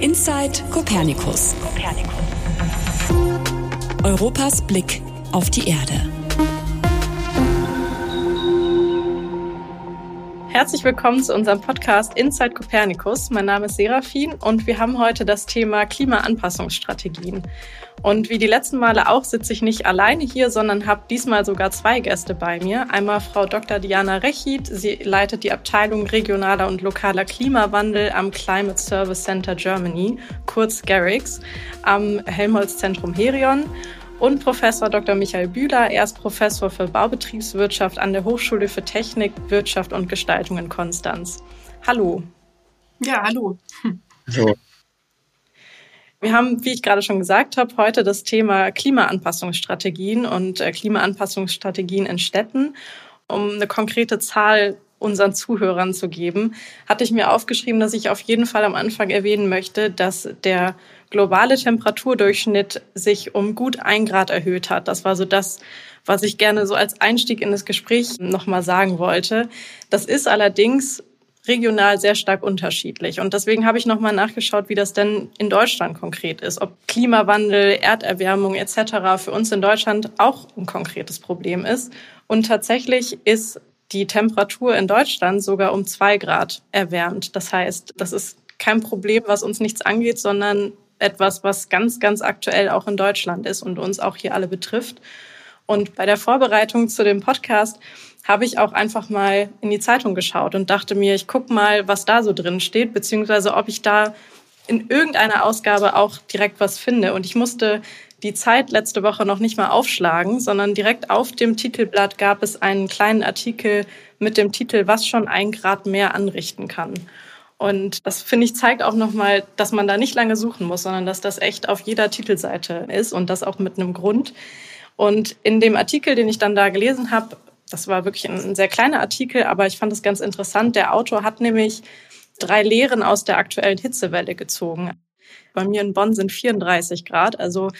Inside Copernicus. Europas Blick auf die Erde. Herzlich willkommen zu unserem Podcast Inside Copernicus. Mein Name ist Serafin und wir haben heute das Thema Klimaanpassungsstrategien. Und wie die letzten Male auch sitze ich nicht alleine hier, sondern habe diesmal sogar zwei Gäste bei mir. Einmal Frau Dr. Diana Rechid. Sie leitet die Abteilung regionaler und lokaler Klimawandel am Climate Service Center Germany, kurz GARIX, am Helmholtz-Zentrum Herion und Professor Dr. Michael Bühler. Er ist Professor für Baubetriebswirtschaft an der Hochschule für Technik, Wirtschaft und Gestaltung in Konstanz. Hallo. Ja, hallo. Hallo. Wir haben, wie ich gerade schon gesagt habe, heute das Thema Klimaanpassungsstrategien und äh, Klimaanpassungsstrategien in Städten. Um eine konkrete Zahl unseren Zuhörern zu geben, hatte ich mir aufgeschrieben, dass ich auf jeden Fall am Anfang erwähnen möchte, dass der globale Temperaturdurchschnitt sich um gut ein Grad erhöht hat. Das war so das, was ich gerne so als Einstieg in das Gespräch nochmal sagen wollte. Das ist allerdings regional sehr stark unterschiedlich. Und deswegen habe ich nochmal nachgeschaut, wie das denn in Deutschland konkret ist. Ob Klimawandel, Erderwärmung etc. für uns in Deutschland auch ein konkretes Problem ist. Und tatsächlich ist die Temperatur in Deutschland sogar um zwei Grad erwärmt. Das heißt, das ist kein Problem, was uns nichts angeht, sondern etwas, was ganz, ganz aktuell auch in Deutschland ist und uns auch hier alle betrifft. Und bei der Vorbereitung zu dem Podcast habe ich auch einfach mal in die Zeitung geschaut und dachte mir, ich gucke mal, was da so drin steht, beziehungsweise ob ich da in irgendeiner Ausgabe auch direkt was finde. Und ich musste die Zeit letzte Woche noch nicht mal aufschlagen, sondern direkt auf dem Titelblatt gab es einen kleinen Artikel mit dem Titel, was schon ein Grad mehr anrichten kann. Und das finde ich zeigt auch nochmal, dass man da nicht lange suchen muss, sondern dass das echt auf jeder Titelseite ist und das auch mit einem Grund. Und in dem Artikel, den ich dann da gelesen habe, das war wirklich ein sehr kleiner Artikel, aber ich fand es ganz interessant. Der Autor hat nämlich drei Lehren aus der aktuellen Hitzewelle gezogen. Bei mir in Bonn sind 34 Grad, also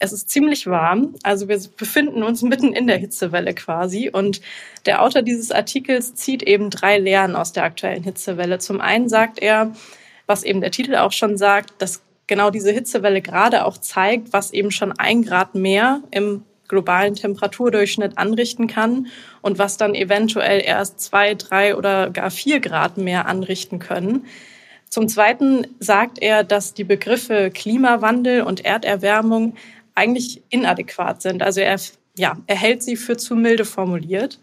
es ist ziemlich warm. Also wir befinden uns mitten in der Hitzewelle quasi. Und der Autor dieses Artikels zieht eben drei Lehren aus der aktuellen Hitzewelle. Zum einen sagt er, was eben der Titel auch schon sagt, dass genau diese Hitzewelle gerade auch zeigt, was eben schon ein Grad mehr im globalen Temperaturdurchschnitt anrichten kann und was dann eventuell erst zwei, drei oder gar vier Grad mehr anrichten können. Zum Zweiten sagt er, dass die Begriffe Klimawandel und Erderwärmung eigentlich inadäquat sind. Also er, ja, er hält sie für zu milde formuliert.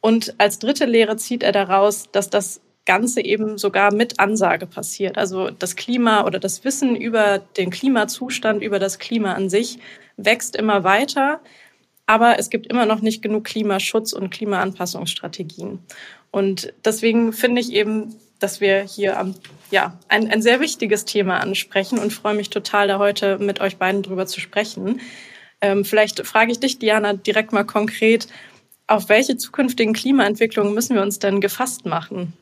Und als dritte Lehre zieht er daraus, dass das Ganze eben sogar mit Ansage passiert. Also das Klima oder das Wissen über den Klimazustand, über das Klima an sich wächst immer weiter. Aber es gibt immer noch nicht genug Klimaschutz und Klimaanpassungsstrategien. Und deswegen finde ich eben, dass wir hier am, ja, ein, ein sehr wichtiges Thema ansprechen und freue mich total, da heute mit euch beiden drüber zu sprechen. Ähm, vielleicht frage ich dich, Diana, direkt mal konkret, auf welche zukünftigen Klimaentwicklungen müssen wir uns denn gefasst machen?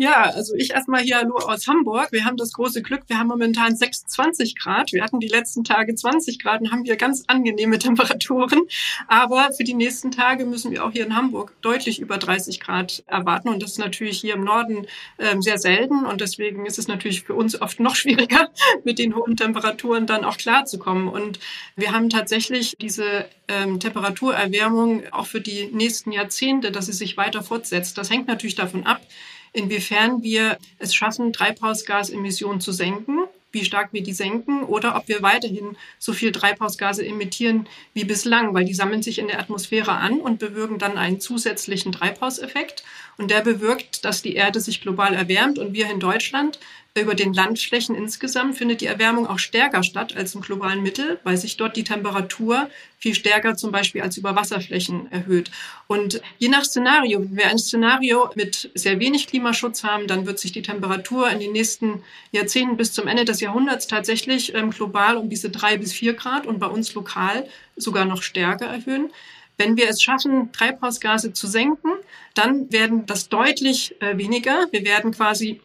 Ja, also ich erstmal hier nur aus Hamburg. Wir haben das große Glück, wir haben momentan 26 Grad. Wir hatten die letzten Tage 20 Grad und haben hier ganz angenehme Temperaturen. Aber für die nächsten Tage müssen wir auch hier in Hamburg deutlich über 30 Grad erwarten. Und das ist natürlich hier im Norden ähm, sehr selten. Und deswegen ist es natürlich für uns oft noch schwieriger, mit den hohen Temperaturen dann auch klarzukommen. Und wir haben tatsächlich diese ähm, Temperaturerwärmung auch für die nächsten Jahrzehnte, dass sie sich weiter fortsetzt. Das hängt natürlich davon ab, inwiefern wir es schaffen, Treibhausgasemissionen zu senken, wie stark wir die senken oder ob wir weiterhin so viel Treibhausgase emittieren wie bislang, weil die sammeln sich in der Atmosphäre an und bewirken dann einen zusätzlichen Treibhauseffekt. Und der bewirkt, dass die Erde sich global erwärmt und wir in Deutschland über den Landflächen insgesamt findet die Erwärmung auch stärker statt als im globalen Mittel, weil sich dort die Temperatur viel stärker zum Beispiel als über Wasserflächen erhöht. Und je nach Szenario, wenn wir ein Szenario mit sehr wenig Klimaschutz haben, dann wird sich die Temperatur in den nächsten Jahrzehnten bis zum Ende des Jahrhunderts tatsächlich ähm, global um diese drei bis vier Grad und bei uns lokal sogar noch stärker erhöhen. Wenn wir es schaffen, Treibhausgase zu senken, dann werden das deutlich äh, weniger. Wir werden quasi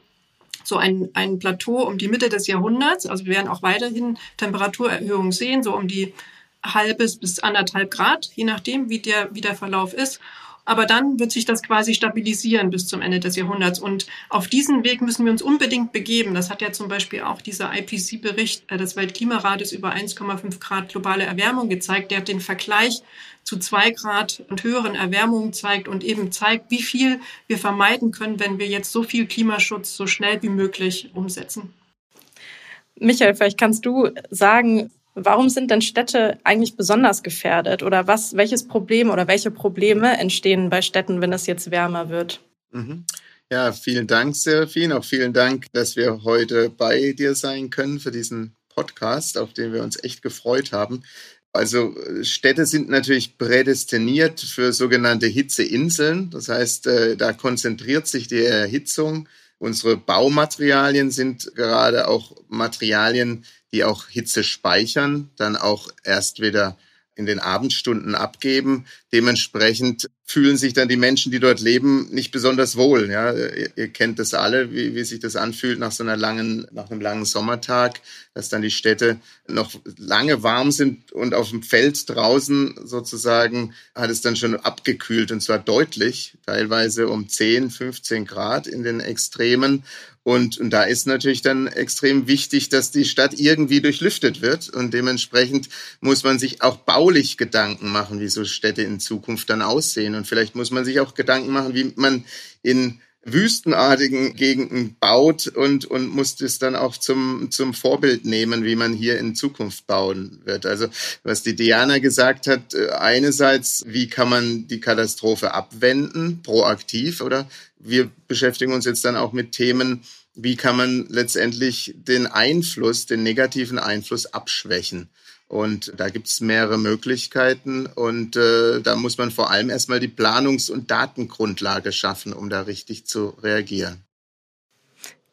so ein, ein Plateau um die Mitte des Jahrhunderts. Also wir werden auch weiterhin Temperaturerhöhungen sehen, so um die halbes bis anderthalb Grad, je nachdem, wie der, wie der Verlauf ist. Aber dann wird sich das quasi stabilisieren bis zum Ende des Jahrhunderts. Und auf diesen Weg müssen wir uns unbedingt begeben. Das hat ja zum Beispiel auch dieser IPC-Bericht äh, des Weltklimarates über 1,5 Grad globale Erwärmung gezeigt. Der hat den Vergleich zu zwei Grad und höheren Erwärmungen zeigt und eben zeigt, wie viel wir vermeiden können, wenn wir jetzt so viel Klimaschutz so schnell wie möglich umsetzen. Michael, vielleicht kannst du sagen, Warum sind denn Städte eigentlich besonders gefährdet? Oder was, welches Problem oder welche Probleme entstehen bei Städten, wenn es jetzt wärmer wird? Mhm. Ja, vielen Dank, Serafin. Auch vielen Dank, dass wir heute bei dir sein können für diesen Podcast, auf den wir uns echt gefreut haben. Also Städte sind natürlich prädestiniert für sogenannte Hitzeinseln. Das heißt, äh, da konzentriert sich die Erhitzung. Unsere Baumaterialien sind gerade auch Materialien, die auch Hitze speichern, dann auch erst wieder in den Abendstunden abgeben. Dementsprechend fühlen sich dann die Menschen, die dort leben, nicht besonders wohl. Ja, ihr, ihr kennt das alle, wie, wie sich das anfühlt nach so einer langen, nach einem langen Sommertag, dass dann die Städte noch lange warm sind und auf dem Feld draußen sozusagen hat es dann schon abgekühlt und zwar deutlich, teilweise um 10, 15 Grad in den Extremen. Und, und da ist natürlich dann extrem wichtig, dass die Stadt irgendwie durchlüftet wird. Und dementsprechend muss man sich auch baulich Gedanken machen, wie so Städte in Zukunft dann aussehen. Und vielleicht muss man sich auch Gedanken machen, wie man in wüstenartigen Gegenden baut und, und muss das dann auch zum, zum Vorbild nehmen, wie man hier in Zukunft bauen wird. Also was die Diana gesagt hat, äh, einerseits, wie kann man die Katastrophe abwenden, proaktiv, oder wir beschäftigen uns jetzt dann auch mit Themen, wie kann man letztendlich den Einfluss, den negativen Einfluss abschwächen. Und da gibt es mehrere Möglichkeiten und äh, da muss man vor allem erstmal die Planungs- und Datengrundlage schaffen, um da richtig zu reagieren.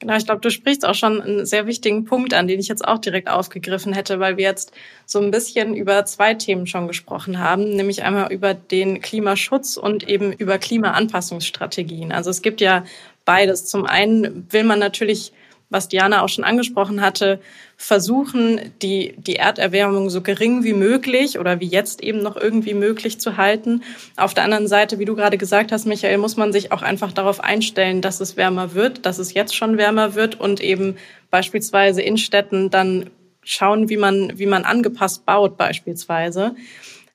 Genau, ich glaube, du sprichst auch schon einen sehr wichtigen Punkt an, den ich jetzt auch direkt aufgegriffen hätte, weil wir jetzt so ein bisschen über zwei Themen schon gesprochen haben, nämlich einmal über den Klimaschutz und eben über Klimaanpassungsstrategien. Also es gibt ja beides. Zum einen will man natürlich was Diana auch schon angesprochen hatte, versuchen, die, die Erderwärmung so gering wie möglich oder wie jetzt eben noch irgendwie möglich zu halten. Auf der anderen Seite, wie du gerade gesagt hast, Michael, muss man sich auch einfach darauf einstellen, dass es wärmer wird, dass es jetzt schon wärmer wird und eben beispielsweise in Städten dann schauen, wie man, wie man angepasst baut beispielsweise.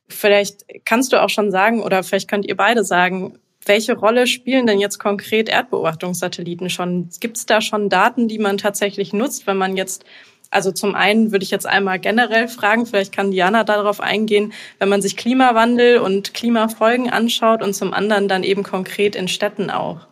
Vielleicht kannst du auch schon sagen, oder vielleicht könnt ihr beide sagen, welche Rolle spielen denn jetzt konkret Erdbeobachtungssatelliten schon? Gibt es da schon Daten, die man tatsächlich nutzt, wenn man jetzt also zum einen würde ich jetzt einmal generell fragen, vielleicht kann Diana darauf eingehen, wenn man sich Klimawandel und Klimafolgen anschaut und zum anderen dann eben konkret in Städten auch.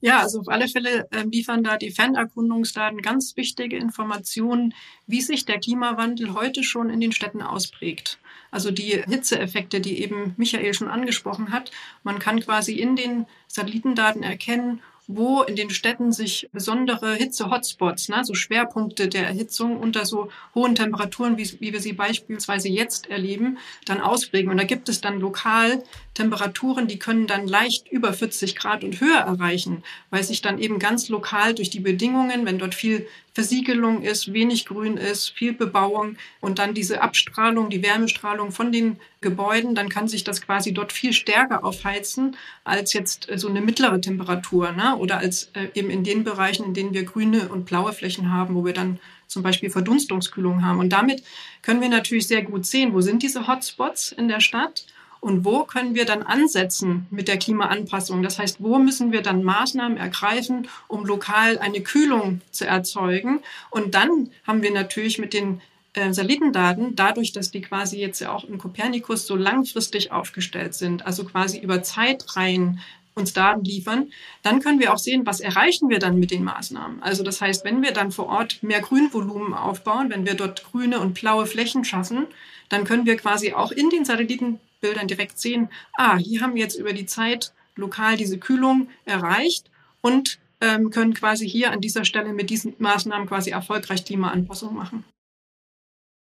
Ja, also auf alle Fälle äh, liefern da die Fernerkundungsdaten ganz wichtige Informationen, wie sich der Klimawandel heute schon in den Städten ausprägt. Also die Hitzeeffekte, die eben Michael schon angesprochen hat. Man kann quasi in den Satellitendaten erkennen, wo in den Städten sich besondere Hitze-Hotspots, ne, so Schwerpunkte der Erhitzung unter so hohen Temperaturen, wie, wie wir sie beispielsweise jetzt erleben, dann ausprägen. Und da gibt es dann lokal Temperaturen, die können dann leicht über 40 Grad und höher erreichen, weil sich dann eben ganz lokal durch die Bedingungen, wenn dort viel Versiegelung ist, wenig Grün ist, viel Bebauung und dann diese Abstrahlung, die Wärmestrahlung von den Gebäuden, dann kann sich das quasi dort viel stärker aufheizen als jetzt äh, so eine mittlere Temperatur ne? oder als äh, eben in den Bereichen, in denen wir grüne und blaue Flächen haben, wo wir dann zum Beispiel Verdunstungskühlung haben. Und damit können wir natürlich sehr gut sehen, wo sind diese Hotspots in der Stadt und wo können wir dann ansetzen mit der Klimaanpassung? Das heißt, wo müssen wir dann Maßnahmen ergreifen, um lokal eine Kühlung zu erzeugen? Und dann haben wir natürlich mit den äh, Satellitendaten, dadurch, dass die quasi jetzt ja auch in Kopernikus so langfristig aufgestellt sind, also quasi über Zeitreihen uns Daten liefern, dann können wir auch sehen, was erreichen wir dann mit den Maßnahmen. Also das heißt, wenn wir dann vor Ort mehr Grünvolumen aufbauen, wenn wir dort grüne und blaue Flächen schaffen, dann können wir quasi auch in den Satelliten Bildern direkt sehen, ah, hier haben wir jetzt über die Zeit lokal diese Kühlung erreicht und ähm, können quasi hier an dieser Stelle mit diesen Maßnahmen quasi erfolgreich Klimaanpassung machen.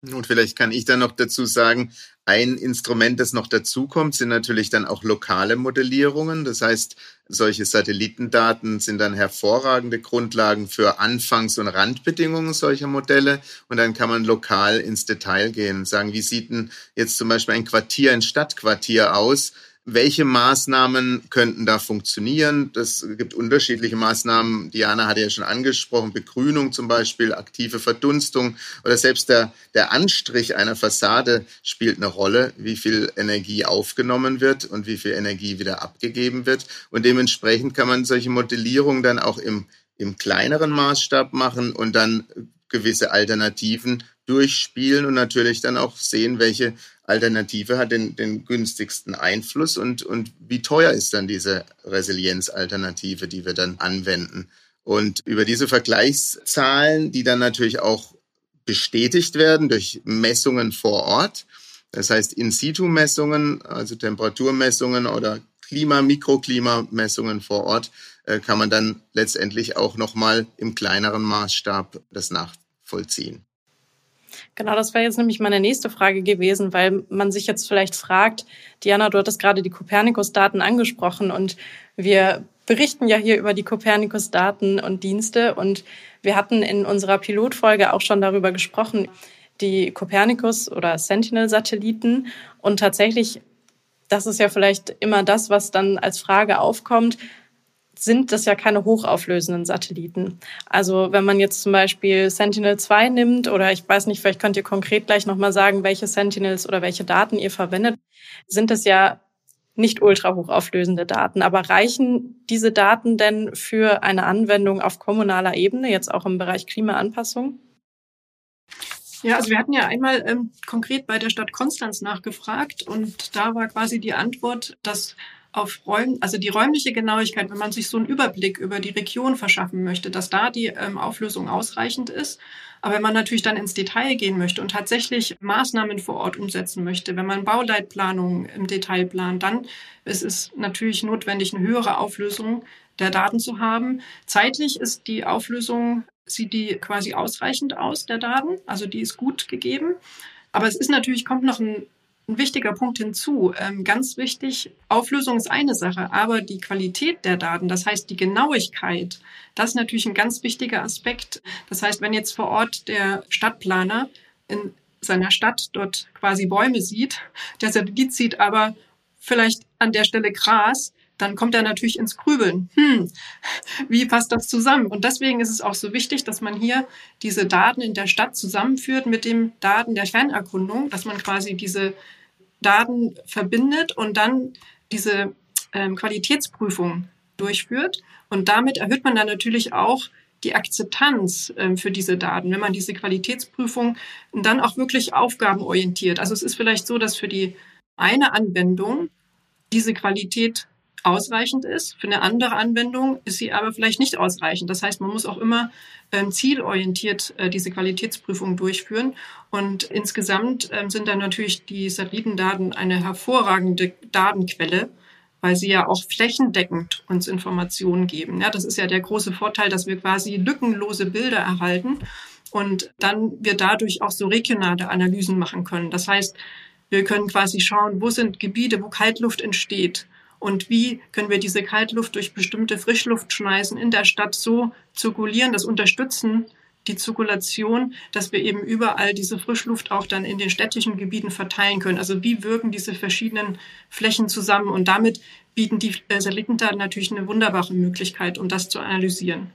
Und vielleicht kann ich dann noch dazu sagen, ein Instrument, das noch dazukommt, sind natürlich dann auch lokale Modellierungen. Das heißt, solche Satellitendaten sind dann hervorragende Grundlagen für Anfangs- und Randbedingungen solcher Modelle. Und dann kann man lokal ins Detail gehen und sagen, wie sieht denn jetzt zum Beispiel ein Quartier, ein Stadtquartier aus? Welche Maßnahmen könnten da funktionieren? Das gibt unterschiedliche Maßnahmen. Diana hatte ja schon angesprochen, Begrünung zum Beispiel, aktive Verdunstung oder selbst der, der Anstrich einer Fassade spielt eine Rolle, wie viel Energie aufgenommen wird und wie viel Energie wieder abgegeben wird. Und dementsprechend kann man solche Modellierungen dann auch im, im kleineren Maßstab machen und dann gewisse Alternativen durchspielen und natürlich dann auch sehen, welche Alternative hat den, den günstigsten Einfluss und, und wie teuer ist dann diese Resilienzalternative, die wir dann anwenden. Und über diese Vergleichszahlen, die dann natürlich auch bestätigt werden durch Messungen vor Ort, das heißt In-situ-Messungen, also Temperaturmessungen oder Klima-, Mikroklimamessungen vor Ort, äh, kann man dann letztendlich auch nochmal im kleineren Maßstab das nachvollziehen. Genau, das wäre jetzt nämlich meine nächste Frage gewesen, weil man sich jetzt vielleicht fragt, Diana, du hattest gerade die Copernicus-Daten angesprochen und wir berichten ja hier über die Copernicus-Daten und Dienste und wir hatten in unserer Pilotfolge auch schon darüber gesprochen, die Copernicus- oder Sentinel-Satelliten und tatsächlich, das ist ja vielleicht immer das, was dann als Frage aufkommt, sind das ja keine hochauflösenden Satelliten. Also wenn man jetzt zum Beispiel Sentinel-2 nimmt oder ich weiß nicht, vielleicht könnt ihr konkret gleich nochmal sagen, welche Sentinels oder welche Daten ihr verwendet, sind das ja nicht ultra hochauflösende Daten. Aber reichen diese Daten denn für eine Anwendung auf kommunaler Ebene, jetzt auch im Bereich Klimaanpassung? Ja, also wir hatten ja einmal ähm, konkret bei der Stadt Konstanz nachgefragt und da war quasi die Antwort, dass auf Räum, also die räumliche Genauigkeit, wenn man sich so einen Überblick über die Region verschaffen möchte, dass da die ähm, Auflösung ausreichend ist. Aber wenn man natürlich dann ins Detail gehen möchte und tatsächlich Maßnahmen vor Ort umsetzen möchte, wenn man Bauleitplanungen im Detail plant, dann ist es natürlich notwendig, eine höhere Auflösung der Daten zu haben. Zeitlich ist die Auflösung, sieht die quasi ausreichend aus, der Daten. Also die ist gut gegeben. Aber es ist natürlich, kommt noch ein ein wichtiger Punkt hinzu. Ähm, ganz wichtig, Auflösung ist eine Sache, aber die Qualität der Daten, das heißt die Genauigkeit, das ist natürlich ein ganz wichtiger Aspekt. Das heißt, wenn jetzt vor Ort der Stadtplaner in seiner Stadt dort quasi Bäume sieht, der Satellit sieht aber vielleicht an der Stelle Gras, dann kommt er natürlich ins Grübeln. Hm, wie passt das zusammen? Und deswegen ist es auch so wichtig, dass man hier diese Daten in der Stadt zusammenführt mit den Daten der Fernerkundung, dass man quasi diese Daten verbindet und dann diese ähm, Qualitätsprüfung durchführt. Und damit erhöht man dann natürlich auch die Akzeptanz ähm, für diese Daten, wenn man diese Qualitätsprüfung dann auch wirklich aufgabenorientiert. Also es ist vielleicht so, dass für die eine Anwendung diese Qualität ausreichend ist. Für eine andere Anwendung ist sie aber vielleicht nicht ausreichend. Das heißt, man muss auch immer ähm, zielorientiert äh, diese Qualitätsprüfung durchführen. Und insgesamt ähm, sind dann natürlich die Satellitendaten eine hervorragende Datenquelle, weil sie ja auch flächendeckend uns Informationen geben. Ja, das ist ja der große Vorteil, dass wir quasi lückenlose Bilder erhalten und dann wir dadurch auch so regionale Analysen machen können. Das heißt, wir können quasi schauen, wo sind Gebiete, wo Kaltluft entsteht und wie können wir diese Kaltluft durch bestimmte Frischluftschneisen in der Stadt so zirkulieren, das unterstützen die Zirkulation, dass wir eben überall diese Frischluft auch dann in den städtischen Gebieten verteilen können. Also wie wirken diese verschiedenen Flächen zusammen und damit bieten die äh, Satellitendaten natürlich eine wunderbare Möglichkeit, um das zu analysieren.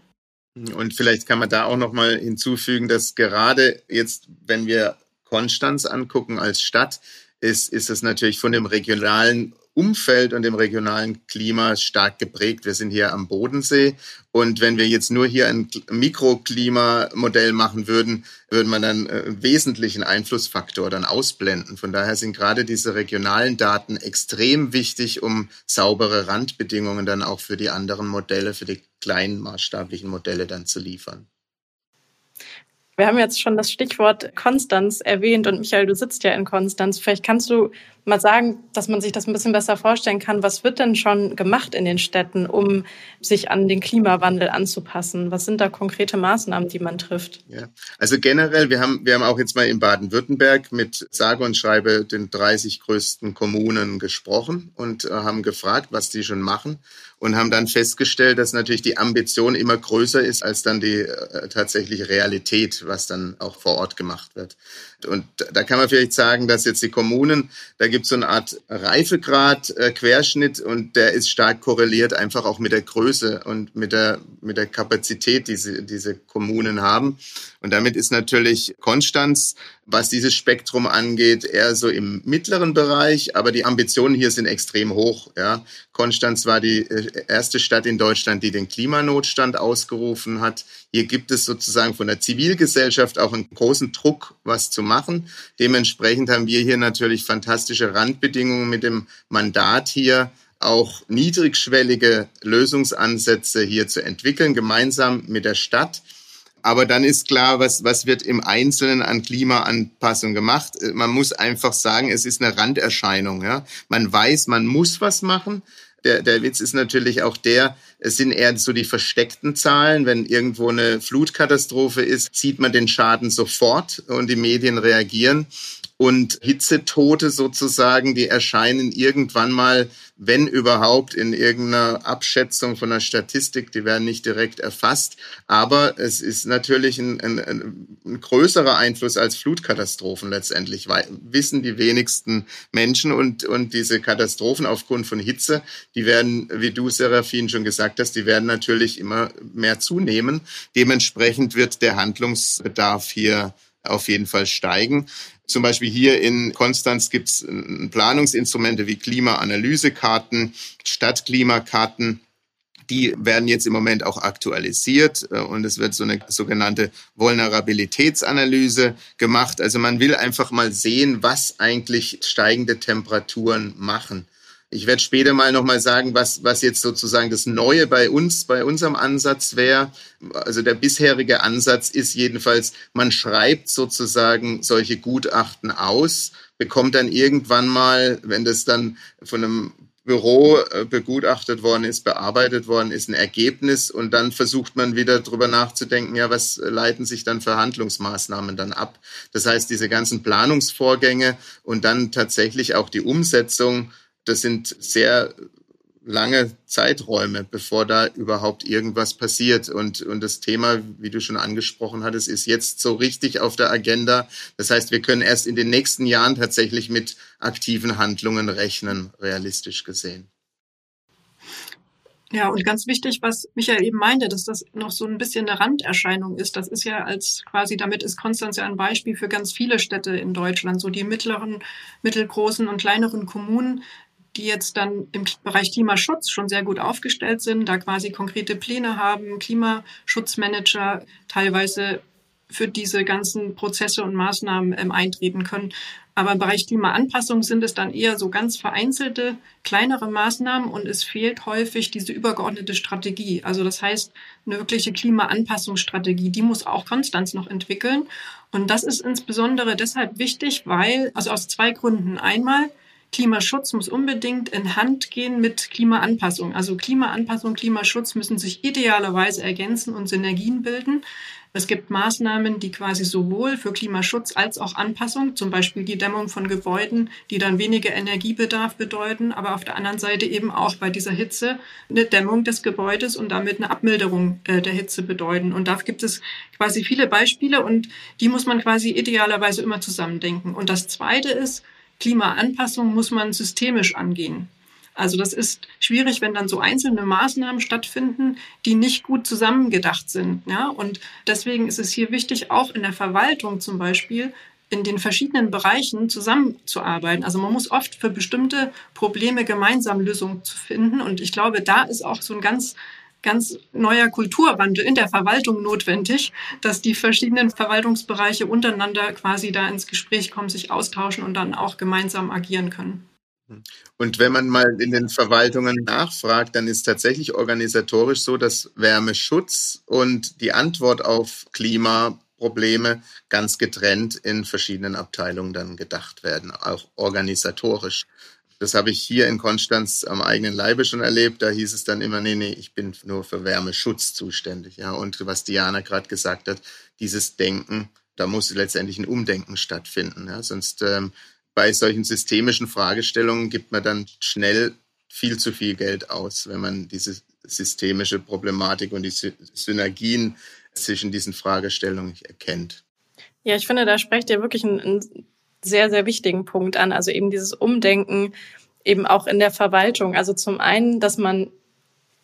Und vielleicht kann man da auch noch mal hinzufügen, dass gerade jetzt, wenn wir Konstanz angucken als Stadt, ist, ist es natürlich von dem regionalen Umfeld und dem regionalen Klima stark geprägt. Wir sind hier am Bodensee und wenn wir jetzt nur hier ein Mikroklimamodell machen würden, würde man dann äh, einen wesentlichen Einflussfaktor dann ausblenden. Von daher sind gerade diese regionalen Daten extrem wichtig, um saubere Randbedingungen dann auch für die anderen Modelle, für die kleinen maßstablichen Modelle dann zu liefern. Wir haben jetzt schon das Stichwort Konstanz erwähnt und Michael, du sitzt ja in Konstanz. Vielleicht kannst du mal sagen, dass man sich das ein bisschen besser vorstellen kann. Was wird denn schon gemacht in den Städten, um sich an den Klimawandel anzupassen? Was sind da konkrete Maßnahmen, die man trifft? Ja, also generell, wir haben, wir haben auch jetzt mal in Baden-Württemberg mit sage und schreibe den 30 größten Kommunen gesprochen und äh, haben gefragt, was die schon machen. Und haben dann festgestellt, dass natürlich die Ambition immer größer ist als dann die äh, tatsächliche Realität, was dann auch vor Ort gemacht wird. Und da kann man vielleicht sagen, dass jetzt die Kommunen, da gibt es so eine Art Reifegrad-Querschnitt äh, und der ist stark korreliert einfach auch mit der Größe und mit der, mit der Kapazität, die sie, diese Kommunen haben. Und damit ist natürlich Konstanz, was dieses Spektrum angeht, eher so im mittleren Bereich, aber die Ambitionen hier sind extrem hoch. Ja. Konstanz war die äh, erste Stadt in Deutschland, die den Klimanotstand ausgerufen hat. Hier gibt es sozusagen von der Zivilgesellschaft auch einen großen Druck, was zu machen. Dementsprechend haben wir hier natürlich fantastische Randbedingungen mit dem Mandat hier, auch niedrigschwellige Lösungsansätze hier zu entwickeln, gemeinsam mit der Stadt. Aber dann ist klar, was, was wird im Einzelnen an Klimaanpassung gemacht. Man muss einfach sagen, es ist eine Randerscheinung. Ja? Man weiß, man muss was machen. Der, der Witz ist natürlich auch der, es sind eher so die versteckten Zahlen. Wenn irgendwo eine Flutkatastrophe ist, sieht man den Schaden sofort und die Medien reagieren. Und Hitzetote sozusagen, die erscheinen irgendwann mal, wenn überhaupt, in irgendeiner Abschätzung von der Statistik. Die werden nicht direkt erfasst. Aber es ist natürlich ein, ein, ein größerer Einfluss als Flutkatastrophen letztendlich, wissen die wenigsten Menschen. Und, und diese Katastrophen aufgrund von Hitze, die werden, wie du, Serafin, schon gesagt hast, die werden natürlich immer mehr zunehmen. Dementsprechend wird der Handlungsbedarf hier auf jeden Fall steigen. Zum Beispiel hier in Konstanz gibt es Planungsinstrumente wie Klimaanalysekarten, Stadtklimakarten. Die werden jetzt im Moment auch aktualisiert äh, und es wird so eine sogenannte Vulnerabilitätsanalyse gemacht. Also man will einfach mal sehen, was eigentlich steigende Temperaturen machen. Ich werde später mal nochmal sagen, was, was jetzt sozusagen das Neue bei uns, bei unserem Ansatz wäre. Also der bisherige Ansatz ist jedenfalls, man schreibt sozusagen solche Gutachten aus, bekommt dann irgendwann mal, wenn das dann von einem Büro äh, begutachtet worden ist, bearbeitet worden ist, ein Ergebnis und dann versucht man wieder drüber nachzudenken, ja, was leiten sich dann für Handlungsmaßnahmen dann ab? Das heißt, diese ganzen Planungsvorgänge und dann tatsächlich auch die Umsetzung das sind sehr lange Zeiträume, bevor da überhaupt irgendwas passiert. Und, und das Thema, wie du schon angesprochen hattest, ist jetzt so richtig auf der Agenda. Das heißt, wir können erst in den nächsten Jahren tatsächlich mit aktiven Handlungen rechnen, realistisch gesehen. Ja, und ganz wichtig, was Michael eben meinte, dass das noch so ein bisschen eine Randerscheinung ist. Das ist ja als quasi, damit ist Konstanz ja ein Beispiel für ganz viele Städte in Deutschland. So die mittleren, mittelgroßen und kleineren Kommunen die jetzt dann im Bereich Klimaschutz schon sehr gut aufgestellt sind, da quasi konkrete Pläne haben, Klimaschutzmanager teilweise für diese ganzen Prozesse und Maßnahmen ähm, eintreten können. Aber im Bereich Klimaanpassung sind es dann eher so ganz vereinzelte, kleinere Maßnahmen und es fehlt häufig diese übergeordnete Strategie. Also das heißt, eine wirkliche Klimaanpassungsstrategie, die muss auch Konstanz noch entwickeln. Und das ist insbesondere deshalb wichtig, weil, also aus zwei Gründen. Einmal, Klimaschutz muss unbedingt in Hand gehen mit Klimaanpassung. Also Klimaanpassung, Klimaschutz müssen sich idealerweise ergänzen und Synergien bilden. Es gibt Maßnahmen, die quasi sowohl für Klimaschutz als auch Anpassung, zum Beispiel die Dämmung von Gebäuden, die dann weniger Energiebedarf bedeuten, aber auf der anderen Seite eben auch bei dieser Hitze eine Dämmung des Gebäudes und damit eine Abmilderung äh, der Hitze bedeuten. Und da gibt es quasi viele Beispiele und die muss man quasi idealerweise immer zusammendenken. Und das Zweite ist, Klimaanpassung muss man systemisch angehen. Also das ist schwierig, wenn dann so einzelne Maßnahmen stattfinden, die nicht gut zusammengedacht sind. Ja? Und deswegen ist es hier wichtig, auch in der Verwaltung zum Beispiel in den verschiedenen Bereichen zusammenzuarbeiten. Also man muss oft für bestimmte Probleme gemeinsam Lösungen finden. Und ich glaube, da ist auch so ein ganz ganz neuer Kulturwandel in der Verwaltung notwendig, dass die verschiedenen Verwaltungsbereiche untereinander quasi da ins Gespräch kommen, sich austauschen und dann auch gemeinsam agieren können. Und wenn man mal in den Verwaltungen nachfragt, dann ist tatsächlich organisatorisch so, dass Wärmeschutz und die Antwort auf Klimaprobleme ganz getrennt in verschiedenen Abteilungen dann gedacht werden, auch organisatorisch. Das habe ich hier in Konstanz am eigenen Leibe schon erlebt. Da hieß es dann immer, nee, nee, ich bin nur für Wärmeschutz zuständig. Ja, und was Diana gerade gesagt hat, dieses Denken, da muss letztendlich ein Umdenken stattfinden. Ja, sonst ähm, bei solchen systemischen Fragestellungen gibt man dann schnell viel zu viel Geld aus, wenn man diese systemische Problematik und die Synergien zwischen diesen Fragestellungen erkennt. Ja, ich finde, da sprecht ihr wirklich einen, einen sehr, sehr wichtigen Punkt an. Also eben dieses Umdenken eben auch in der Verwaltung. Also zum einen, dass man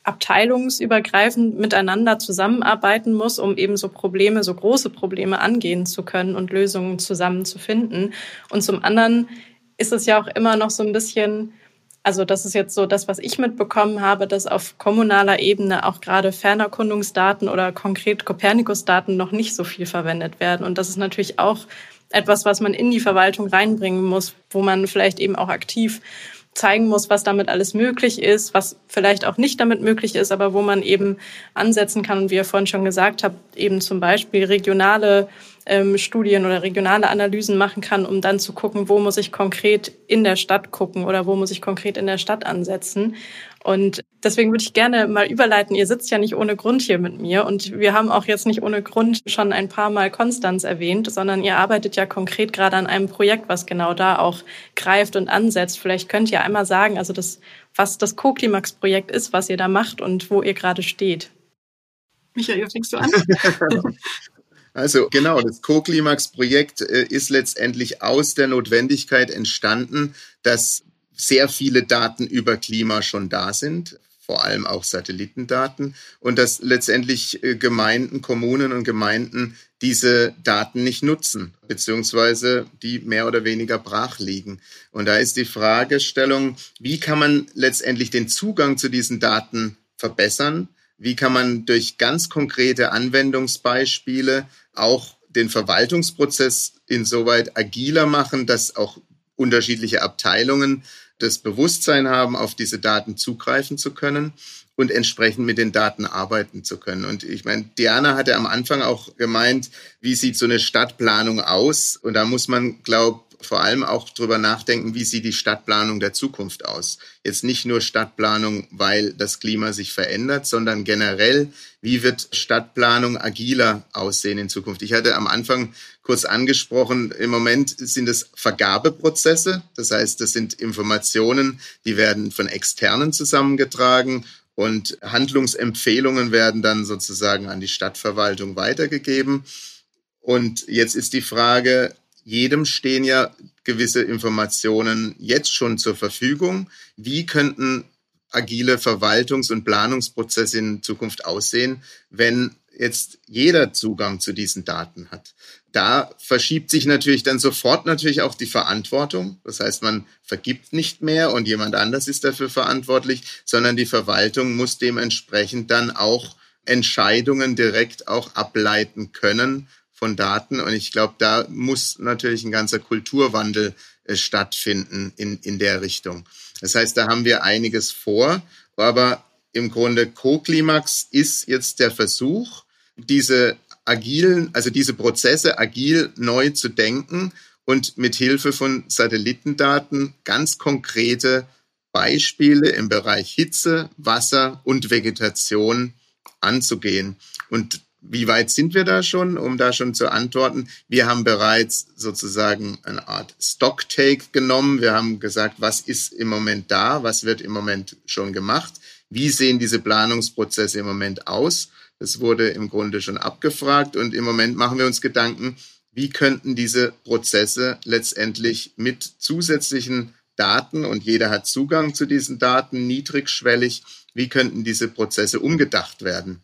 abteilungsübergreifend miteinander zusammenarbeiten muss, um eben so Probleme, so große Probleme angehen zu können und Lösungen zusammen zu finden. Und zum anderen ist es ja auch immer noch so ein bisschen, also das ist jetzt so das, was ich mitbekommen habe, dass auf kommunaler Ebene auch gerade Fernerkundungsdaten oder konkret Kopernikus-Daten noch nicht so viel verwendet werden. Und das ist natürlich auch etwas, was man in die Verwaltung reinbringen muss, wo man vielleicht eben auch aktiv zeigen muss, was damit alles möglich ist, was vielleicht auch nicht damit möglich ist, aber wo man eben ansetzen kann. Und wie ihr vorhin schon gesagt habt, eben zum Beispiel regionale ähm, Studien oder regionale Analysen machen kann, um dann zu gucken, wo muss ich konkret in der Stadt gucken oder wo muss ich konkret in der Stadt ansetzen. Und deswegen würde ich gerne mal überleiten. Ihr sitzt ja nicht ohne Grund hier mit mir und wir haben auch jetzt nicht ohne Grund schon ein paar Mal Konstanz erwähnt, sondern ihr arbeitet ja konkret gerade an einem Projekt, was genau da auch greift und ansetzt. Vielleicht könnt ihr einmal sagen, also das, was das Co-Klimax-Projekt ist, was ihr da macht und wo ihr gerade steht. Michael, fängst du an? Also genau, das Co-Klimax-Projekt äh, ist letztendlich aus der Notwendigkeit entstanden, dass sehr viele Daten über Klima schon da sind, vor allem auch Satellitendaten, und dass letztendlich äh, Gemeinden, Kommunen und Gemeinden diese Daten nicht nutzen, beziehungsweise die mehr oder weniger brach liegen. Und da ist die Fragestellung, wie kann man letztendlich den Zugang zu diesen Daten verbessern? Wie kann man durch ganz konkrete Anwendungsbeispiele auch den Verwaltungsprozess insoweit agiler machen, dass auch unterschiedliche Abteilungen das Bewusstsein haben, auf diese Daten zugreifen zu können und entsprechend mit den Daten arbeiten zu können. Und ich meine, Diana hatte am Anfang auch gemeint, wie sieht so eine Stadtplanung aus? Und da muss man, glaube vor allem auch drüber nachdenken, wie sieht die Stadtplanung der Zukunft aus. Jetzt nicht nur Stadtplanung, weil das Klima sich verändert, sondern generell, wie wird Stadtplanung agiler aussehen in Zukunft. Ich hatte am Anfang kurz angesprochen, im Moment sind es Vergabeprozesse. Das heißt, das sind Informationen, die werden von externen zusammengetragen und Handlungsempfehlungen werden dann sozusagen an die Stadtverwaltung weitergegeben. Und jetzt ist die Frage, jedem stehen ja gewisse Informationen jetzt schon zur Verfügung. Wie könnten agile Verwaltungs- und Planungsprozesse in Zukunft aussehen, wenn jetzt jeder Zugang zu diesen Daten hat? Da verschiebt sich natürlich dann sofort natürlich auch die Verantwortung. Das heißt, man vergibt nicht mehr und jemand anders ist dafür verantwortlich, sondern die Verwaltung muss dementsprechend dann auch Entscheidungen direkt auch ableiten können von Daten. Und ich glaube, da muss natürlich ein ganzer Kulturwandel äh, stattfinden in, in der Richtung. Das heißt, da haben wir einiges vor. Aber im Grunde Co-Klimax ist jetzt der Versuch, diese agilen, also diese Prozesse agil neu zu denken und mit Hilfe von Satellitendaten ganz konkrete Beispiele im Bereich Hitze, Wasser und Vegetation anzugehen. Und wie weit sind wir da schon, um da schon zu antworten? Wir haben bereits sozusagen eine Art Stocktake genommen. Wir haben gesagt, was ist im Moment da? Was wird im Moment schon gemacht? Wie sehen diese Planungsprozesse im Moment aus? Das wurde im Grunde schon abgefragt und im Moment machen wir uns Gedanken, wie könnten diese Prozesse letztendlich mit zusätzlichen Daten und jeder hat Zugang zu diesen Daten niedrigschwellig, wie könnten diese Prozesse umgedacht werden?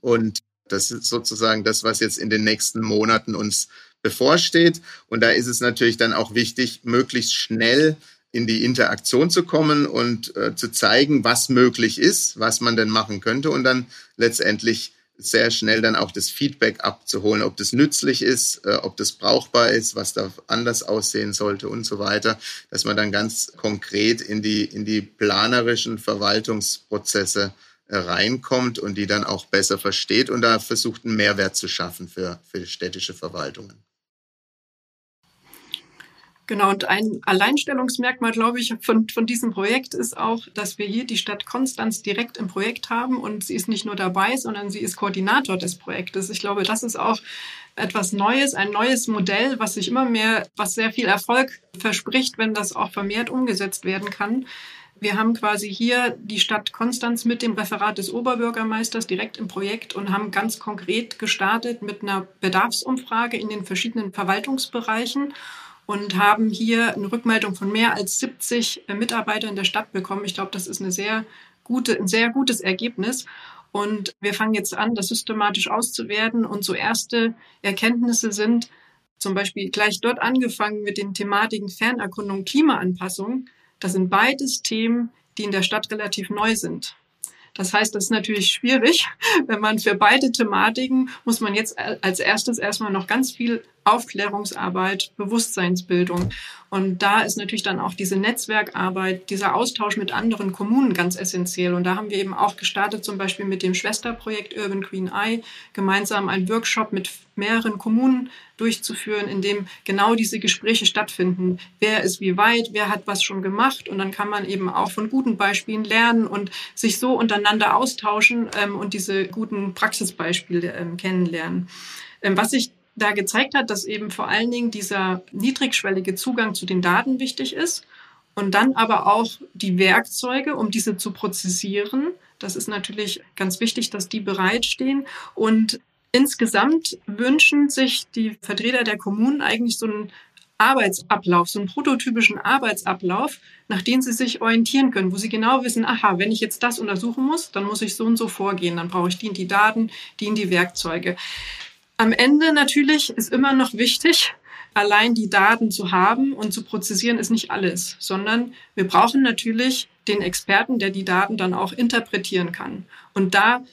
Und das ist sozusagen das, was jetzt in den nächsten Monaten uns bevorsteht. Und da ist es natürlich dann auch wichtig, möglichst schnell in die Interaktion zu kommen und äh, zu zeigen, was möglich ist, was man denn machen könnte und dann letztendlich sehr schnell dann auch das Feedback abzuholen, ob das nützlich ist, äh, ob das brauchbar ist, was da anders aussehen sollte und so weiter, dass man dann ganz konkret in die, in die planerischen Verwaltungsprozesse reinkommt und die dann auch besser versteht und da versucht, einen Mehrwert zu schaffen für, für städtische Verwaltungen. Genau, und ein Alleinstellungsmerkmal, glaube ich, von, von diesem Projekt ist auch, dass wir hier die Stadt Konstanz direkt im Projekt haben und sie ist nicht nur dabei, sondern sie ist Koordinator des Projektes. Ich glaube, das ist auch etwas Neues, ein neues Modell, was sich immer mehr, was sehr viel Erfolg verspricht, wenn das auch vermehrt umgesetzt werden kann Wir haben quasi hier die Stadt Konstanz mit dem Referat des Oberbürgermeisters direkt im Projekt und haben ganz konkret gestartet mit einer Bedarfsumfrage in den verschiedenen Verwaltungsbereichen und haben hier eine Rückmeldung von mehr als 70 Mitarbeitern der Stadt bekommen. Ich glaube, das ist eine sehr gute, ein sehr gutes Ergebnis. Und wir fangen jetzt an, das systematisch auszuwerten. Und so erste Erkenntnisse sind zum Beispiel gleich dort angefangen mit den Thematiken Fernerkundung, Klimaanpassung. Das sind beides Themen, die in der Stadt relativ neu sind. Das heißt, das ist natürlich schwierig, wenn man für beide Thematiken muss man jetzt als erstes erstmal noch ganz viel Aufklärungsarbeit, Bewusstseinsbildung. Und da ist natürlich dann auch diese Netzwerkarbeit, dieser Austausch mit anderen Kommunen ganz essentiell. Und da haben wir eben auch gestartet, zum Beispiel mit dem Schwesterprojekt Urban Green Eye, gemeinsam einen Workshop mit mehreren Kommunen durchzuführen, in dem genau diese Gespräche stattfinden. Wer ist wie weit, wer hat was schon gemacht? Und dann kann man eben auch von guten Beispielen lernen und sich so untereinander austauschen ähm, und diese guten Praxisbeispiele ähm, kennenlernen. Ähm, was ich da gezeigt hat, dass eben vor allen Dingen dieser niedrigschwellige Zugang zu den Daten wichtig ist und dann aber auch die Werkzeuge, um diese zu prozessieren. Das ist natürlich ganz wichtig, dass die bereitstehen. Und insgesamt wünschen sich die Vertreter der Kommunen eigentlich so einen Arbeitsablauf, so einen prototypischen Arbeitsablauf, nach dem sie sich orientieren können, wo sie genau wissen, aha, wenn ich jetzt das untersuchen muss, dann muss ich so und so vorgehen, dann brauche ich die in die Daten, die in die Werkzeuge. Am Ende natürlich ist immer noch wichtig, allein die Daten zu haben und zu prozessieren ist nicht alles, sondern wir brauchen natürlich den Experten, der die Daten dann auch interpretieren kann. Und da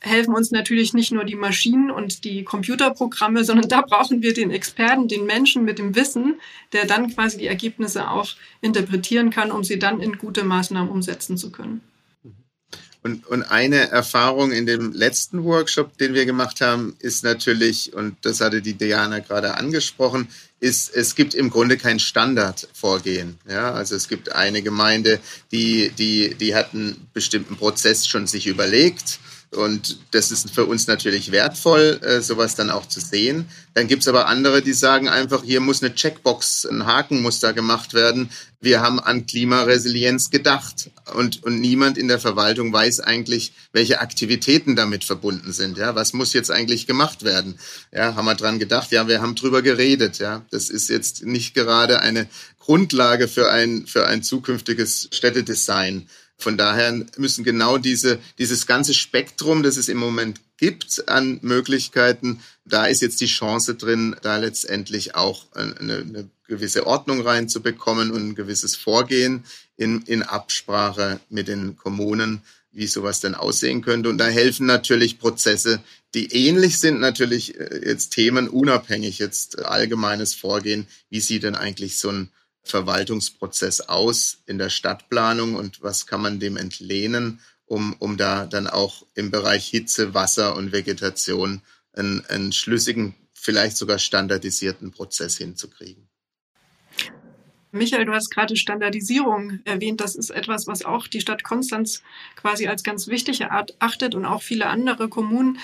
helfen uns natürlich nicht nur die Maschinen und die Computerprogramme, sondern da brauchen wir den Experten, den Menschen mit dem Wissen, der dann quasi die Ergebnisse auch interpretieren kann, um sie dann in gute Maßnahmen umsetzen zu können. Und, und eine Erfahrung in dem letzten Workshop, den wir gemacht haben, ist natürlich, und das hatte die Diana gerade angesprochen, ist, es gibt im Grunde kein Standardvorgehen. Ja, also es gibt eine Gemeinde, die, die, die hat einen bestimmten Prozess schon sich überlegt und das ist für uns natürlich wertvoll, äh, sowas dann auch zu sehen. Dann gibt's aber andere, die sagen einfach, hier muss eine Checkbox, ein Haken muss da gemacht werden. Wir haben an Klimaresilienz gedacht. Und, und niemand in der Verwaltung weiß eigentlich, welche Aktivitäten damit verbunden sind. Ja, was muss jetzt eigentlich gemacht werden? Ja, haben wir dran gedacht? Ja, wir haben drüber geredet. Ja, das ist jetzt nicht gerade eine Grundlage für ein, für ein zukünftiges Städtedesign. Von daher müssen genau diese, dieses ganze Spektrum, das es im Moment gibt an Möglichkeiten, da ist jetzt die Chance drin, da letztendlich auch eine, eine gewisse Ordnung reinzubekommen und ein gewisses Vorgehen in, in Absprache mit den Kommunen, wie sowas denn aussehen könnte. Und da helfen natürlich Prozesse, die ähnlich sind, natürlich äh, jetzt Themen unabhängig, jetzt allgemeines Vorgehen. Wie sieht denn eigentlich so ein Verwaltungsprozess aus in der Stadtplanung und was kann man dem entlehnen, um, um da dann auch im Bereich Hitze, Wasser und Vegetation einen, einen schlüssigen, vielleicht sogar standardisierten Prozess hinzukriegen. Michael, du hast gerade Standardisierung erwähnt. Das ist etwas, was auch die Stadt Konstanz quasi als ganz wichtig erachtet und auch viele andere Kommunen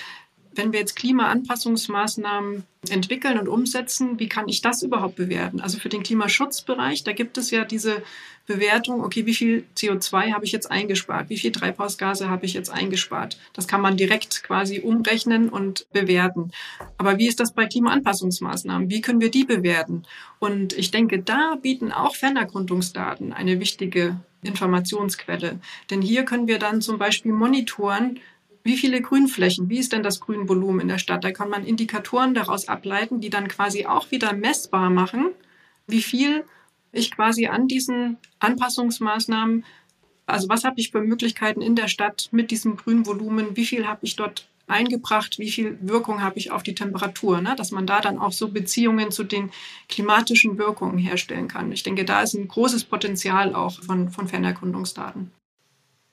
wenn wir jetzt Klimaanpassungsmaßnahmen entwickeln und umsetzen, wie kann ich das überhaupt bewerten? Also für den Klimaschutzbereich, da gibt es ja diese Bewertung, okay, wie viel CO2 habe ich jetzt eingespart? Wie viel Treibhausgase habe ich jetzt eingespart? Das kann man direkt quasi umrechnen und bewerten. Aber wie ist das bei Klimaanpassungsmaßnahmen? Wie können wir die bewerten? Und ich denke, da bieten auch Fernerkundungsdaten eine wichtige Informationsquelle. Denn hier können wir dann zum Beispiel monitoren, wie viele Grünflächen, wie ist denn das Grünvolumen in der Stadt? Da kann man Indikatoren daraus ableiten, die dann quasi auch wieder messbar machen, wie viel ich quasi an diesen Anpassungsmaßnahmen, also was habe ich für Möglichkeiten in der Stadt mit diesem Grünvolumen, wie viel habe ich dort eingebracht, wie viel Wirkung habe ich auf die Temperatur, ne? dass man da dann auch so Beziehungen zu den klimatischen Wirkungen herstellen kann. Ich denke, da ist ein großes Potenzial auch von, von Fernerkundungsdaten.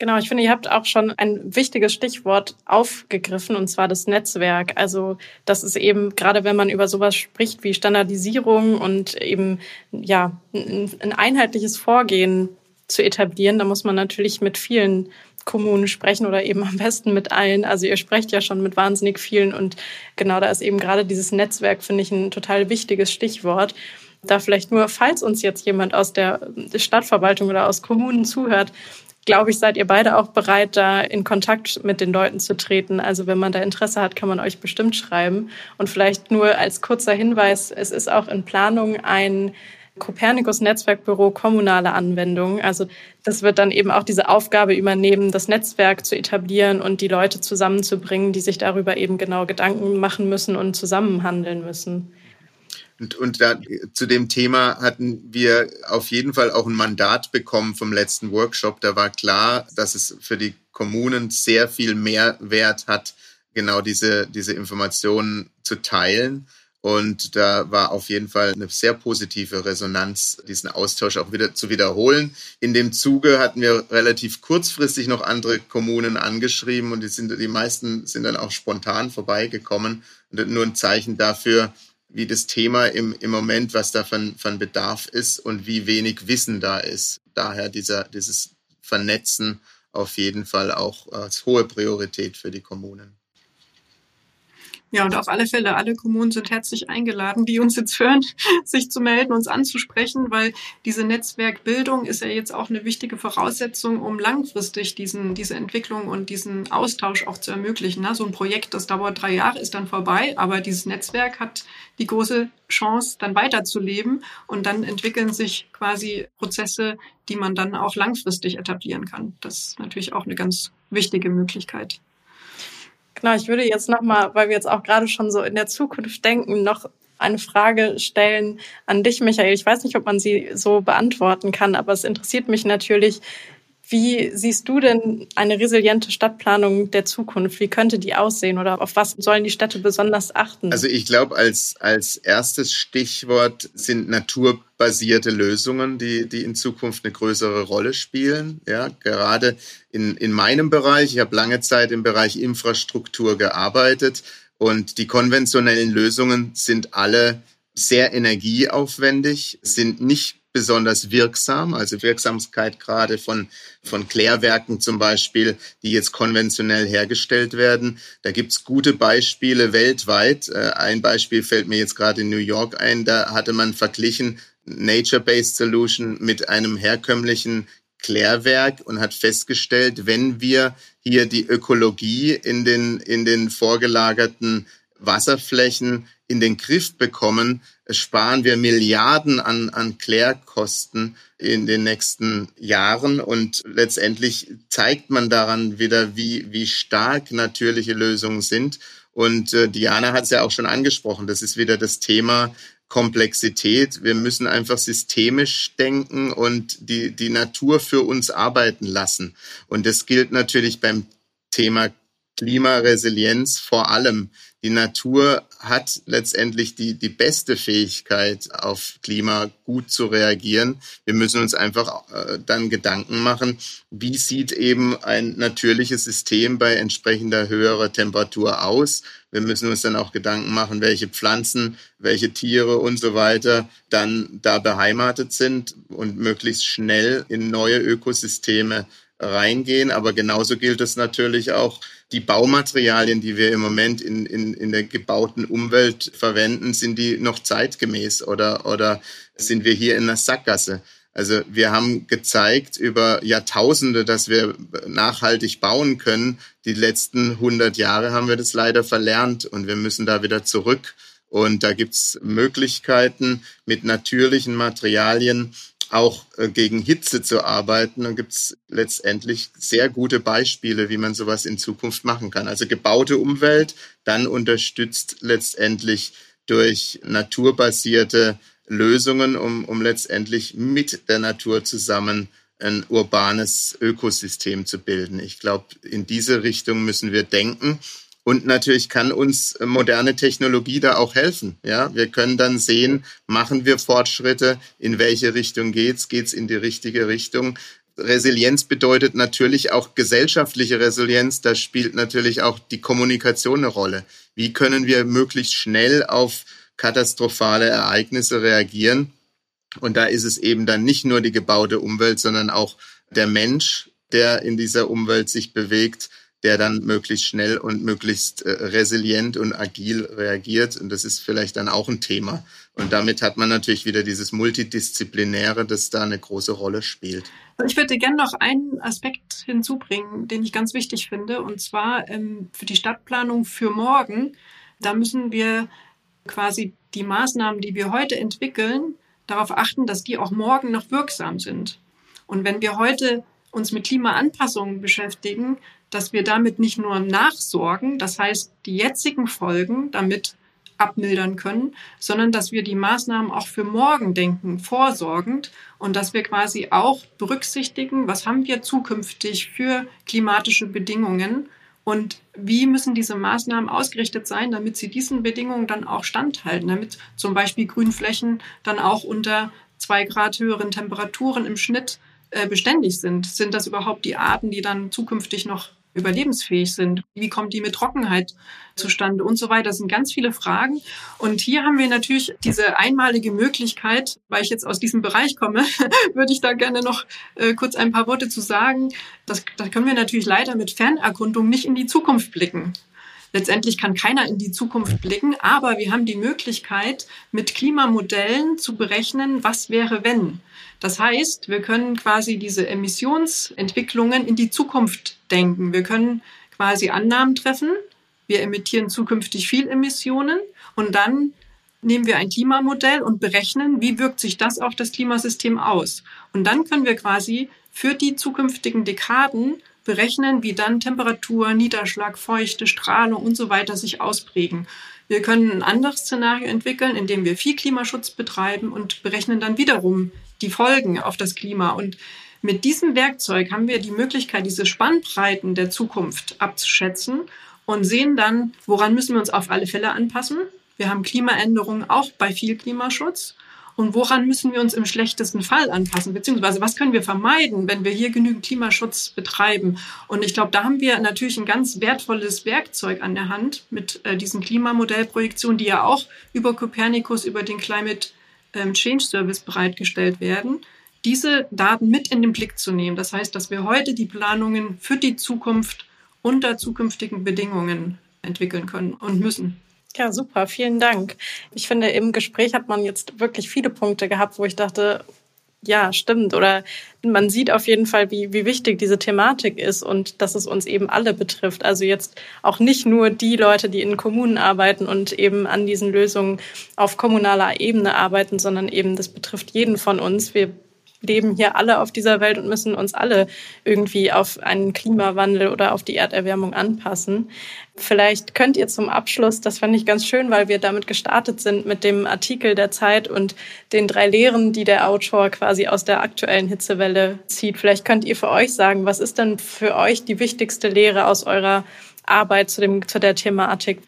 Genau, ich finde, ihr habt auch schon ein wichtiges Stichwort aufgegriffen, und zwar das Netzwerk. Also das ist eben, gerade wenn man über sowas spricht wie Standardisierung und eben ja ein, ein einheitliches Vorgehen zu etablieren, da muss man natürlich mit vielen Kommunen sprechen oder eben am besten mit allen. Also ihr sprecht ja schon mit wahnsinnig vielen und genau da ist eben gerade dieses Netzwerk, finde ich, ein total wichtiges Stichwort. Da vielleicht nur, falls uns jetzt jemand aus der Stadtverwaltung oder aus Kommunen zuhört, glaube ich, seid ihr beide auch bereit, da in Kontakt mit den Leuten zu treten. Also wenn man da Interesse hat, kann man euch bestimmt schreiben. Und vielleicht nur als kurzer Hinweis, es ist auch in Planung ein Copernicus Netzwerkbüro kommunale Anwendungen. Also das wird dann eben auch diese Aufgabe übernehmen, das Netzwerk zu etablieren und die Leute zusammenzubringen, die sich darüber eben genau Gedanken machen müssen und zusammenhandeln müssen. Und, und da, zu dem Thema hatten wir auf jeden Fall auch ein Mandat bekommen vom letzten Workshop. Da war klar, dass es für die Kommunen sehr viel mehr Wert hat, genau diese, diese Informationen zu teilen. Und da war auf jeden Fall eine sehr positive Resonanz, diesen Austausch auch wieder zu wiederholen. In dem Zuge hatten wir relativ kurzfristig noch andere Kommunen angeschrieben und die, sind, die meisten sind dann auch spontan vorbeigekommen. Und nur ein Zeichen dafür, wie das Thema im, im Moment, was da von, von Bedarf ist und wie wenig Wissen da ist. Daher dieser, dieses Vernetzen auf jeden Fall auch als hohe Priorität für die Kommunen. Ja, und auf alle Fälle, alle Kommunen sind herzlich eingeladen, die uns jetzt hören, sich zu melden, uns anzusprechen, weil diese Netzwerkbildung ist ja jetzt auch eine wichtige Voraussetzung, um langfristig diesen, diese Entwicklung und diesen Austausch auch zu ermöglichen. So ein Projekt, das dauert drei Jahre, ist dann vorbei, aber dieses Netzwerk hat die große Chance, dann weiterzuleben und dann entwickeln sich quasi Prozesse, die man dann auch langfristig etablieren kann. Das ist natürlich auch eine ganz wichtige Möglichkeit. Genau, ich würde jetzt nochmal, weil wir jetzt auch gerade schon so in der Zukunft denken, noch eine Frage stellen an dich, Michael. Ich weiß nicht, ob man sie so beantworten kann, aber es interessiert mich natürlich, wie siehst du denn eine resiliente Stadtplanung der Zukunft? Wie könnte die aussehen oder auf was sollen die Städte besonders achten? Also ich glaube, als, als erstes Stichwort sind naturbasierte Lösungen, die, die in Zukunft eine größere Rolle spielen. Ja, gerade in, in meinem Bereich, ich habe lange Zeit im Bereich Infrastruktur gearbeitet und die konventionellen Lösungen sind alle sehr energieaufwendig, sind nicht besonders wirksam, also Wirksamkeit gerade von, von Klärwerken zum Beispiel, die jetzt konventionell hergestellt werden. Da gibt's gute Beispiele weltweit. Äh, ein Beispiel fällt mir jetzt gerade in New York ein, da hatte man verglichen Nature-Based Solution mit einem herkömmlichen Klärwerk und hat festgestellt, wenn wir hier die Ökologie in den, in den vorgelagerten Wasserflächen in den Griff bekommen, sparen wir Milliarden an, an Klärkosten in den nächsten Jahren. Und letztendlich zeigt man daran wieder, wie, wie stark natürliche Lösungen sind. Und äh, Diana hat es ja auch schon angesprochen. Das ist wieder das Thema Komplexität. Wir müssen einfach systemisch denken und die, die Natur für uns arbeiten lassen. Und das gilt natürlich beim Thema Klimaresilienz vor allem. Die Natur hat letztendlich die, die beste Fähigkeit, auf Klima gut zu reagieren. Wir müssen uns einfach äh, dann Gedanken machen, wie sieht eben ein natürliches System bei entsprechender höherer Temperatur aus. Wir müssen uns dann auch Gedanken machen, welche Pflanzen, welche Tiere und so weiter dann da beheimatet sind und möglichst schnell in neue Ökosysteme reingehen. Aber genauso gilt es natürlich auch, die Baumaterialien, die wir im Moment in, in, in der gebauten Umwelt verwenden, sind die noch zeitgemäß oder, oder sind wir hier in der Sackgasse? Also wir haben gezeigt über Jahrtausende, dass wir nachhaltig bauen können. Die letzten 100 Jahre haben wir das leider verlernt und wir müssen da wieder zurück. Und da gibt's Möglichkeiten mit natürlichen Materialien auch äh, gegen Hitze zu arbeiten. Dann gibt es letztendlich sehr gute Beispiele, wie man sowas in Zukunft machen kann. Also gebaute Umwelt, dann unterstützt letztendlich durch naturbasierte Lösungen, um, um letztendlich mit der Natur zusammen ein urbanes Ökosystem zu bilden. Ich glaube, in diese Richtung müssen wir denken. Und natürlich kann uns äh, moderne Technologie da auch helfen. Ja, wir können dann sehen, machen wir Fortschritte, in welche Richtung geht's, geht's in die richtige Richtung. Resilienz bedeutet natürlich auch gesellschaftliche Resilienz. Da spielt natürlich auch die Kommunikation eine Rolle. Wie können wir möglichst schnell auf katastrophale Ereignisse reagieren? Und da ist es eben dann nicht nur die gebaute Umwelt, sondern auch der Mensch, der in dieser Umwelt sich bewegt, der dann möglichst schnell und möglichst äh, resilient und agil reagiert. Und das ist vielleicht dann auch ein Thema. Und damit hat man natürlich wieder dieses Multidisziplinäre, das da eine große Rolle spielt. Ich würde gerne noch einen Aspekt hinzubringen, den ich ganz wichtig finde, und zwar ähm, für die Stadtplanung für morgen. Da müssen wir quasi die Maßnahmen, die wir heute entwickeln, darauf achten, dass die auch morgen noch wirksam sind. Und wenn wir heute uns mit Klimaanpassungen beschäftigen, dass wir damit nicht nur nachsorgen, das heißt die jetzigen Folgen damit abmildern können, sondern dass wir die Maßnahmen auch für morgen denken, vorsorgend und dass wir quasi auch berücksichtigen, was haben wir zukünftig für klimatische Bedingungen und wie müssen diese Maßnahmen ausgerichtet sein, damit sie diesen Bedingungen dann auch standhalten, damit zum Beispiel Grünflächen dann auch unter zwei Grad höheren Temperaturen im Schnitt beständig sind. Sind das überhaupt die Arten, die dann zukünftig noch überlebensfähig sind? Wie kommt die mit Trockenheit zustande und so weiter? Das sind ganz viele Fragen. Und hier haben wir natürlich diese einmalige Möglichkeit, weil ich jetzt aus diesem Bereich komme, würde ich da gerne noch äh, kurz ein paar Worte zu sagen. Das, da können wir natürlich leider mit Fernerkundung nicht in die Zukunft blicken. Letztendlich kann keiner in die Zukunft blicken, aber wir haben die Möglichkeit, mit Klimamodellen zu berechnen, was wäre, wenn. Das heißt, wir können quasi diese Emissionsentwicklungen in die Zukunft denken. Wir können quasi Annahmen treffen. Wir emittieren zukünftig viel Emissionen und dann nehmen wir ein Klimamodell und berechnen, wie wirkt sich das auf das Klimasystem aus. Und dann können wir quasi für die zukünftigen Dekaden berechnen, wie dann Temperatur, Niederschlag, Feuchte, Strahlung und so weiter sich ausprägen. Wir können ein anderes Szenario entwickeln, in dem wir viel Klimaschutz betreiben und berechnen dann wiederum die Folgen auf das Klima. Und mit diesem Werkzeug haben wir die Möglichkeit, diese Spannbreiten der Zukunft abzuschätzen und sehen dann, woran müssen wir uns auf alle Fälle anpassen. Wir haben Klimaänderungen auch bei viel Klimaschutz. Und woran müssen wir uns im schlechtesten Fall anpassen? Beziehungsweise was können wir vermeiden, wenn wir hier genügend Klimaschutz betreiben? Und ich glaube, da haben wir natürlich ein ganz wertvolles Werkzeug an der Hand mit äh, diesen Klimamodellprojektionen, die ja auch über Copernicus, über den Climate ähm, Change Service bereitgestellt werden, diese Daten mit in den Blick zu nehmen. Das heißt, dass wir heute die Planungen für die Zukunft unter zukünftigen Bedingungen entwickeln können und müssen. Ja, super, vielen Dank. Ich finde, im Gespräch hat man jetzt wirklich viele Punkte gehabt, wo ich dachte, ja, stimmt. Oder man sieht auf jeden Fall, wie, wie wichtig diese Thematik ist und dass es uns eben alle betrifft. Also jetzt auch nicht nur die Leute, die in Kommunen arbeiten und eben an diesen Lösungen auf kommunaler Ebene arbeiten, sondern eben das betrifft jeden von uns. Wir leben hier alle auf dieser Welt und müssen uns alle irgendwie auf einen Klimawandel oder auf die Erderwärmung anpassen. Vielleicht könnt ihr zum Abschluss, das fand ich ganz schön, weil wir damit gestartet sind mit dem Artikel der Zeit und den drei Lehren, die der Autor quasi aus der aktuellen Hitzewelle zieht. Vielleicht könnt ihr für euch sagen, was ist denn für euch die wichtigste Lehre aus eurer Arbeit zu, dem, zu der Thematik?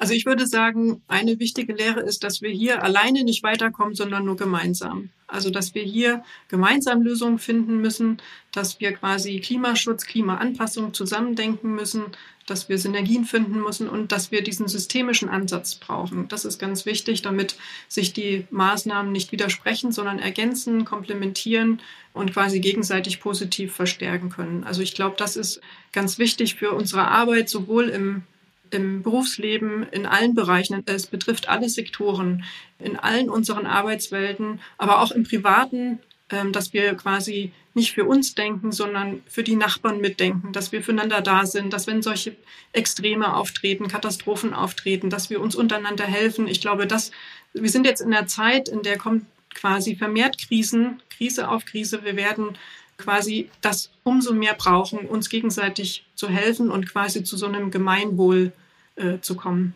Also ich würde sagen, eine wichtige Lehre ist, dass wir hier alleine nicht weiterkommen, sondern nur gemeinsam. Also dass wir hier gemeinsam Lösungen finden müssen, dass wir quasi Klimaschutz, Klimaanpassung zusammendenken müssen, dass wir Synergien finden müssen und dass wir diesen systemischen Ansatz brauchen. Das ist ganz wichtig, damit sich die Maßnahmen nicht widersprechen, sondern ergänzen, komplementieren und quasi gegenseitig positiv verstärken können. Also ich glaube, das ist ganz wichtig für unsere Arbeit, sowohl im im Berufsleben, in allen Bereichen. Es betrifft alle Sektoren, in allen unseren Arbeitswelten, aber auch im Privaten, ähm, dass wir quasi nicht für uns denken, sondern für die Nachbarn mitdenken, dass wir füreinander da sind, dass wenn solche Extreme auftreten, Katastrophen auftreten, dass wir uns untereinander helfen. Ich glaube, dass wir sind jetzt in der Zeit, in der kommt quasi vermehrt Krisen, Krise auf Krise. Wir werden quasi das umso mehr brauchen, uns gegenseitig zu helfen und quasi zu so einem Gemeinwohl äh, zu kommen.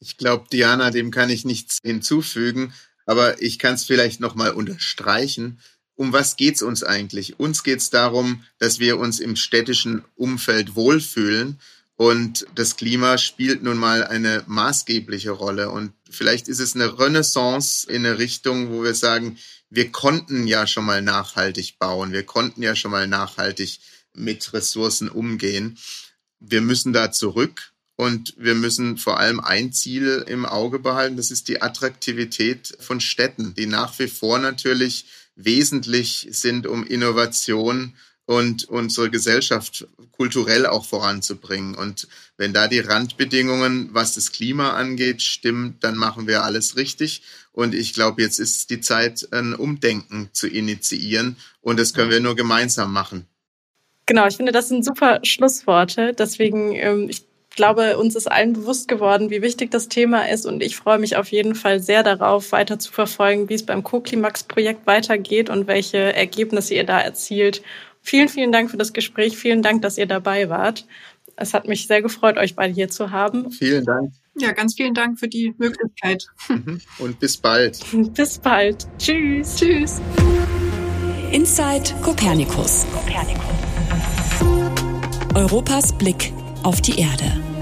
Ich glaube, Diana, dem kann ich nichts hinzufügen, aber ich kann es vielleicht nochmal unterstreichen. Um was geht es uns eigentlich? Uns geht es darum, dass wir uns im städtischen Umfeld wohlfühlen und das Klima spielt nun mal eine maßgebliche Rolle. Und vielleicht ist es eine Renaissance in eine Richtung, wo wir sagen, wir konnten ja schon mal nachhaltig bauen, wir konnten ja schon mal nachhaltig mit Ressourcen umgehen. Wir müssen da zurück und wir müssen vor allem ein Ziel im Auge behalten, das ist die Attraktivität von Städten, die nach wie vor natürlich wesentlich sind, um Innovation und unsere Gesellschaft kulturell auch voranzubringen. Und wenn da die Randbedingungen, was das Klima angeht, stimmen, dann machen wir alles richtig. Und ich glaube, jetzt ist die Zeit, ein Umdenken zu initiieren. Und das können wir nur gemeinsam machen. Genau, ich finde, das sind super Schlussworte. Deswegen, ähm, ich glaube, uns ist allen bewusst geworden, wie wichtig das Thema ist. Und ich freue mich auf jeden Fall sehr darauf, weiter zu verfolgen, wie es beim Co-Klimax-Projekt weitergeht und welche Ergebnisse ihr da erzielt. Vielen, vielen Dank für das Gespräch. Vielen Dank, dass ihr dabei wart. Es hat mich sehr gefreut, euch beide hier zu haben. Vielen Dank. Ja, ganz vielen Dank für die Möglichkeit. Mhm. Und bis bald. bis bald. Tschüss. Tschüss. Inside Copernicus. Europas Blick auf die Erde.